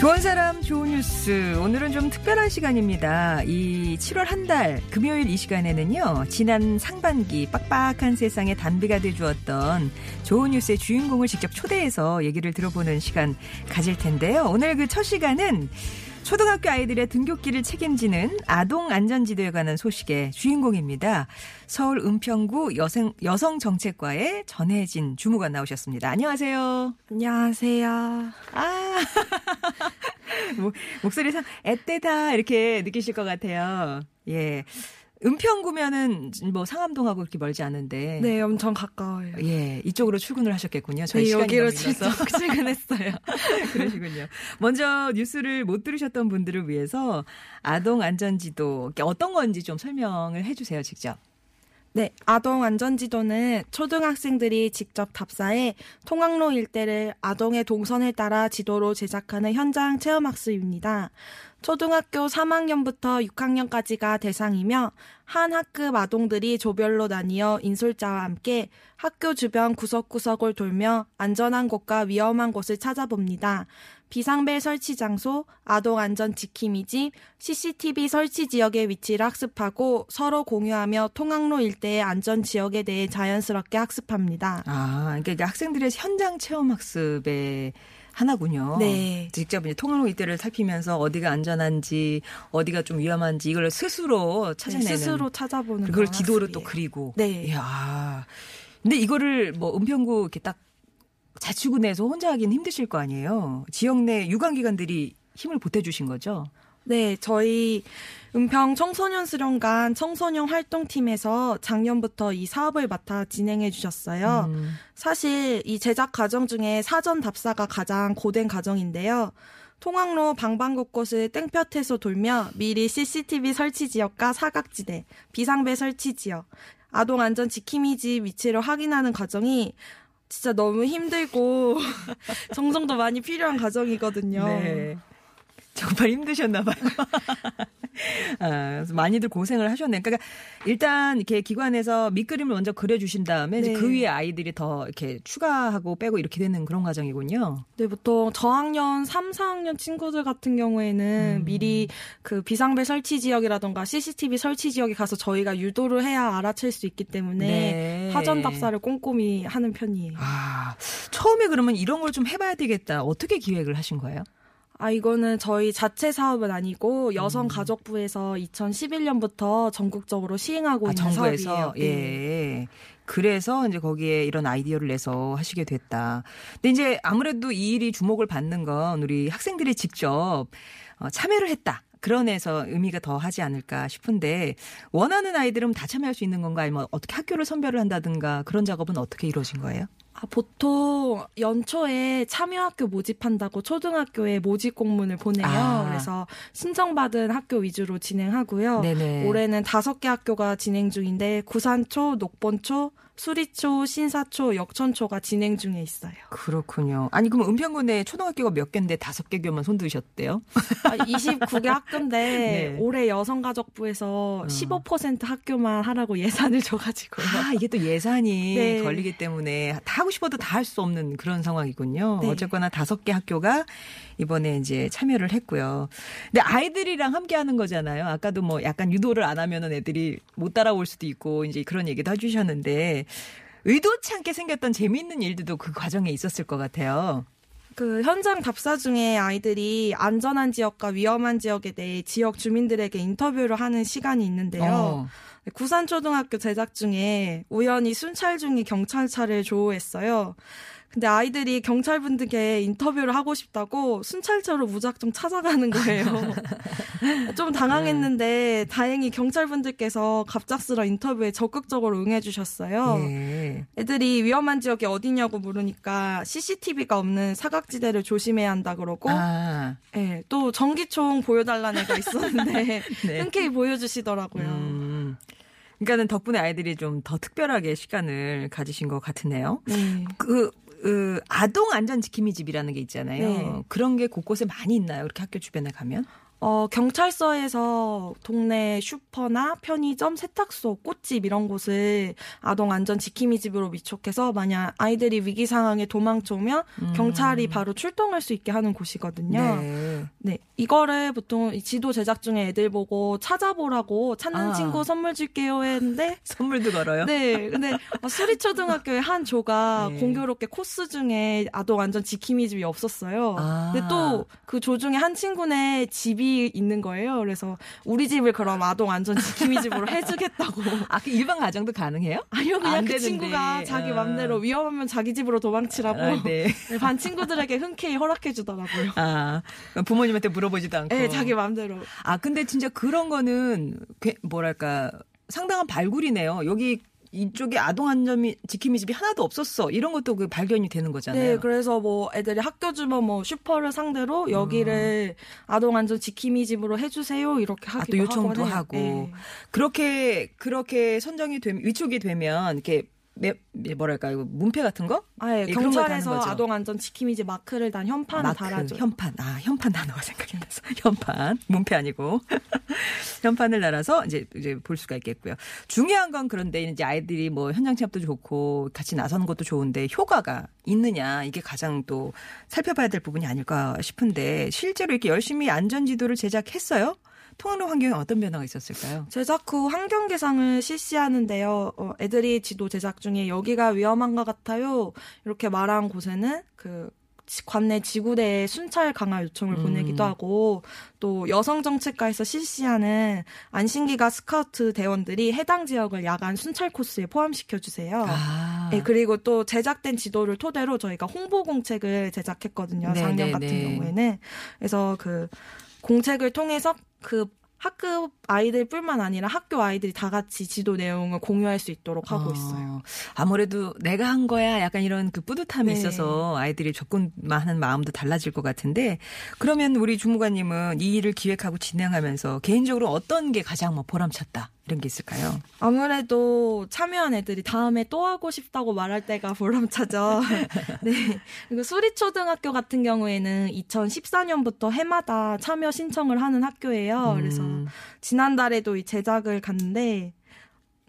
좋은 사람 좋은 뉴스 오늘은 좀 특별한 시간입니다. 이 7월 한 달 금요일 이 시간에는요. 지난 상반기 빡빡한 세상에 단비가 돼 주었던 좋은 뉴스의 주인공을 직접 초대해서 얘기를 들어보는 시간 가질 텐데요. 오늘 그 첫 시간은 초등학교 아이들의 등굣길을 책임지는 아동 안전지도에 관한 소식의 주인공입니다. 서울 은평구 여성, 여성정책과의 전혜진 주무관 나오셨습니다. 안녕하세요. 안녕하세요. 아, 뭐, 목소리상 애때다 이렇게 느끼실 것 같아요. 예. 은평구면은 뭐 상암동하고 그렇게 멀지 않은데. 네, 엄청 가까워요. 예, 이쪽으로 출근을 하셨겠군요. 저희 네, 여기로. 출석 출근했어요. 그러시군요. 먼저 뉴스를 못 들으셨던 분들을 위해서 아동 안전지도 어떤 건지 좀 설명을 해주세요, 직접. 네, 아동 안전지도는 초등학생들이 직접 답사해 통학로 일대를 아동의 동선을 따라 지도로 제작하는 현장 체험학습입니다. 초등학교 3학년부터 6학년까지가 대상이며 한 학급 아동들이 조별로 나뉘어 인솔자와 함께 학교 주변 구석구석을 돌며 안전한 곳과 위험한 곳을 찾아봅니다. 비상벨 설치 장소, 아동 안전 지킴이 집, CCTV 설치 지역의 위치를 학습하고 서로 공유하며 통학로 일대의 안전 지역에 대해 자연스럽게 학습합니다. 아, 그러니까 학생들의 현장 체험 학습의 하나군요. 네. 직접 이제 통학로 이때를 살피면서 어디가 안전한지, 어디가 좀 위험한지 이걸 스스로 찾아내는. 네, 스스로 찾아보는 그걸 지도로 또. 그리고. 네. 이야. 근데 이거를 뭐 은평구 이렇게 딱 자치구내에서 혼자 하기는 힘드실 거 아니에요. 지역 내 유관기관들이 힘을 보태주신 거죠. 네, 저희 은평 청소년 수련관 청소년 활동팀에서 작년부터 이 사업을 맡아 진행해 주셨어요. 음. 사실 이 제작 과정 중에 사전 답사가 가장 고된 과정인데요. 통학로 방방 곳곳을 땡볕에서 돌며 미리 CCTV 설치 지역과 사각지대, 비상배 설치 지역, 아동 안전 지킴이집 위치를 확인하는 과정이 진짜 너무 힘들고 정성도 많이 필요한 과정이거든요. 네. 정말 힘드셨나 봐요. 아, 그래서 많이들 고생을 하셨네. 그러니까 일단 이렇게 기관에서 밑그림을 먼저 그려주신 다음에 네. 그 위에 아이들이 더 이렇게 추가하고 빼고 이렇게 되는 그런 과정이군요. 네, 보통 저학년 3, 4학년 친구들 같은 경우에는 음. 미리 그 비상벨 설치 지역이라던가 CCTV 설치 지역에 가서 저희가 유도를 해야 알아챌 수 있기 때문에 네. 사전 답사를 꼼꼼히 하는 편이에요. 아, 처음에 그러면 이런 걸 좀 해봐야 되겠다. 어떻게 기획을 하신 거예요? 아, 이거는 저희 자체 사업은 음. 아니고 여성가족부에서 2011년부터 전국적으로 시행하고 아, 있는 정부에서 사업이에요. 네. 예. 그래서 이제 거기에 이런 아이디어를 내서 하시게 됐다. 근데 이제 아무래도 이 일이 주목을 받는 건 우리 학생들이 직접 어, 참여를 했다. 그런 에서 의미가 더 하지 않을까 싶은데 원하는 아이들은 다 참여할 수 있는 건가 아니면 어떻게 학교를 선별을 한다든가 그런 작업은 어떻게 이루어진 거예요? 아, 보통 연초에 참여학교 모집한다고 초등학교에 모집 공문을 보내요. 아. 그래서 신청받은 학교 위주로 진행하고요. 네네. 올해는 다섯 개 학교가 진행 중인데 구산초, 녹본초, 수리초, 신사초, 역천초가 진행 중에 있어요. 그렇군요. 아니 그럼 은평구 내 초등학교가 몇 개인데 다섯 개 교만 손드셨대요? 아, 29개 학교인데 네. 올해 여성가족부에서 15% 학교만 하라고 예산을 줘가지고요. 아, 이게 또 예산이 네. 걸리기 때문에 다 하고 싶어도 다 할 수 없는 그런 상황이군요. 네. 어쨌거나 다섯 개 학교가 이번에 이제 참여를 했고요. 근데 아이들이랑 함께 하는 거잖아요. 아까도 뭐 약간 유도를 안 하면은 애들이 못 따라올 수도 있고 이제 그런 얘기도 해주셨는데 의도치 않게 생겼던 재미있는 일들도 그 과정에 있었을 것 같아요. 그 현장 답사 중에 아이들이 안전한 지역과 위험한 지역에 대해 지역 주민들에게 인터뷰를 하는 시간이 있는데요. 어. 구산초등학교 제작 중에 우연히 순찰 중에 경찰차를 조우했어요. 근데 아이들이 경찰분들께 인터뷰를 하고 싶다고 순찰차로 무작정 찾아가는 거예요. 좀 당황했는데 다행히 경찰분들께서 갑작스러운 인터뷰에 적극적으로 응해주셨어요. 예. 애들이 위험한 지역이 어디냐고 물으니까 CCTV가 없는 사각지대를 조심해야 한다 그러고 아, 예, 또 전기총 보여달라는 애가 있었는데 네. 흔쾌히 보여주시더라고요. 음. 그러니까는 덕분에 아이들이 좀 더 특별하게 시간을 가지신 것 같으네요. 네. 그, 그 아동 안전 지킴이 집이라는 게 있잖아요. 네. 그런 게 곳곳에 많이 있나요? 이렇게 학교 주변에 가면? 어, 경찰서에서 동네 슈퍼나 편의점, 세탁소, 꽃집 이런 곳을 아동 안전 지킴이 집으로 위촉해서 만약 아이들이 위기 상황에 도망쳐 오면 경찰이 바로 출동할 수 있게 하는 곳이거든요. 네. 네. 이거를 보통 이 지도 제작 중에 애들 보고 찾아보라고 찾는 아. 친구 선물 줄게요 했는데 선물도 걸어요? 네. 근데 어, 수리초등학교의 한 조가 네. 공교롭게 코스 중에 아동 안전 지킴이 집이 없었어요. 아. 근데 또 그 조 중에 한 친구네 집이 있는 거예요. 그래서 우리 집을 그럼 아동 안전 지킴이 집으로 해주겠다고. 아, 그 일반 가정도 가능해요? 아니요, 그냥 안그 되는데. 친구가 자기 아. 맘대로 위험하면 자기 집으로 도망치라고 아, 네. 네, 반 친구들에게 흔쾌히 허락해 주더라고요. 아, 부모님한테 물어보지도 않고. 네, 자기 맘대로. 아, 근데 진짜 그런 거는, 꽤 뭐랄까, 상당한 발굴이네요. 여기 이쪽에 아동 안전 지킴이 집이 하나도 없었어. 이런 것도 그 발견이 되는 거잖아요. 네, 그래서 뭐 애들이 학교 주변 뭐 슈퍼를 상대로 여기를 아동 안전 지킴이 집으로 해주세요 이렇게 아, 하기도 또 요청도. 하고. 네. 그렇게, 그렇게 선정이 되면, 위촉이 되면, 이렇게, 매, 뭐랄까, 이거 문패 같은 거? 아, 예, 예, 경찰에서. 아동 안전 지킴이 집 마크를 단 현판을 마크, 달아줘. 요 현판. 아, 현판 단어가 생각이 안 나서. 현판. 문패 아니고. 현판을 달아서 이제, 이제 볼 수가 있겠고요. 중요한 건 그런데 이제 아이들이 뭐 현장 체험도 좋고 같이 나서는 것도 좋은데 효과가 있느냐. 이게 가장 또 살펴봐야 될 부분이 아닐까 싶은데 실제로 이렇게 열심히 안전 지도를 제작했어요? 통학로 환경에 어떤 변화가 있었을까요? 제작 후 환경 개상을 실시하는데요. 어, 애들이 지도 제작 중에 여기가 위험한 것 같아요. 이렇게 말한 곳에는 그 지- 관내 지구대에 순찰 강화 요청을 음. 보내기도 하고 또 여성정책과에서 실시하는 안신기가 스카우트 대원들이 해당 지역을 야간 순찰 코스에 포함시켜 주세요. 아. 네, 그리고 또 제작된 지도를 토대로 저희가 홍보 공책을 제작했거든요. 네, 작년 네, 같은 네. 경우에는. 그래서 그 공책을 통해서 그 학급 아이들뿐만 아니라 학교 아이들이 다 같이 지도 내용을 공유할 수 있도록 하고 어, 있어요. 아무래도 내가 한 거야 약간 이런 그 뿌듯함이 네. 있어서 아이들이 접근하는 마음도 달라질 것 같은데 그러면 우리 주무관님은 이 일을 기획하고 진행하면서 개인적으로 어떤 게 가장 뭐 보람찼다 이런 게 있을까요? 아무래도 참여한 애들이 다음에 또 하고 싶다고 말할 때가 보람차죠. 네. 그리고 수리초등학교 같은 경우에는 2014년부터 해마다 참여 신청을 하는 학교예요. 그래서 음. 지난달에도 이 제작을 갔는데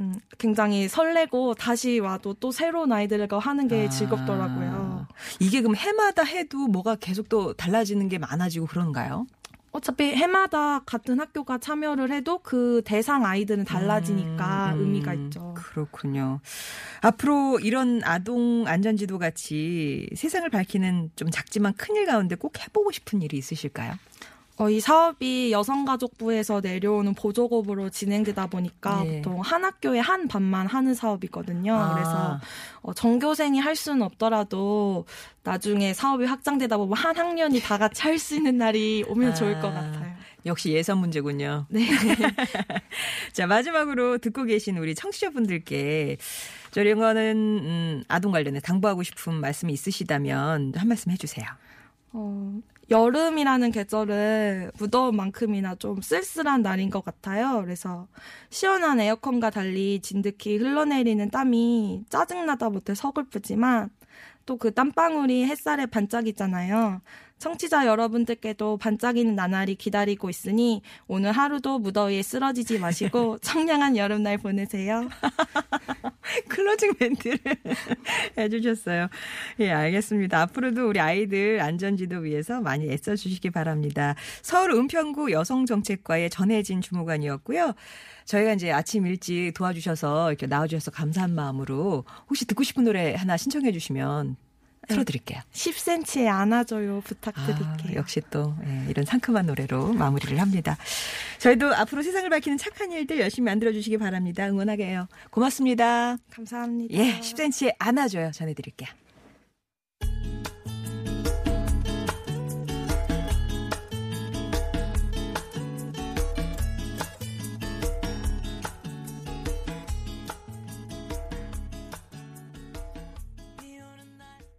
음, 굉장히 설레고 다시 와도 또 새로운 아이들과 하는 게 아. 즐겁더라고요. 이게 그럼 해마다 해도 뭐가 계속 또 달라지는 게 많아지고 그런가요? 어차피 해마다 같은 학교가 참여를 해도 그 대상 아이들은 달라지니까 음, 의미가 음, 있죠. 그렇군요. 앞으로 이런 아동 안전지도 같이 세상을 밝히는 좀 작지만 큰 일 가운데 꼭 해보고 싶은 일이 있으실까요? 어, 이 사업이 여성가족부에서 내려오는 보조급으로 진행되다 보니까 네. 보통 한 학교에 한 반만 하는 사업이거든요. 아. 그래서 어, 전교생이 할 수는 없더라도 나중에 사업이 확장되다 보면 한 학년이 다 같이 할 수 있는 날이 오면 좋을 것 아. 같아요. 역시 예산 문제군요. 네. 자, 마지막으로 듣고 계신 우리 청취자분들께 저 이런 거는 음, 아동 관련해 당부하고 싶은 말씀이 있으시다면 한 말씀 해주세요. 어, 여름이라는 계절은 무더운 만큼이나 좀 쓸쓸한 날인 것 같아요. 그래서 시원한 에어컨과 달리 진득히 흘러내리는 땀이 짜증나다 못해 서글프지만 또 그 땀방울이 햇살에 반짝이잖아요. 청취자 여러분들께도 반짝이는 나날이 기다리고 있으니 오늘 하루도 무더위에 쓰러지지 마시고 청량한 여름날 보내세요. closing 멘트를 해주셨어요. 예, 알겠습니다. 앞으로도 우리 아이들 안전지도 위해서 많이 애써주시기 바랍니다. 서울 은평구 여성정책과의 전혜진 주무관이었고요. 저희가 이제 아침 일찍 도와주셔서 이렇게 나와주셔서 감사한 마음으로 혹시 듣고 싶은 노래 하나 신청해 주시면 틀어드릴게요. 10cm에 안아줘요 부탁드릴게요. 아, 역시 또 예, 이런 상큼한 노래로 마무리를 합니다. 저희도 앞으로 세상을 밝히는 착한 일들 열심히 만들어 주시기 바랍니다. 응원하게요. 고맙습니다. 감사합니다. 예, 10cm에 안아줘요. 전해드릴게요.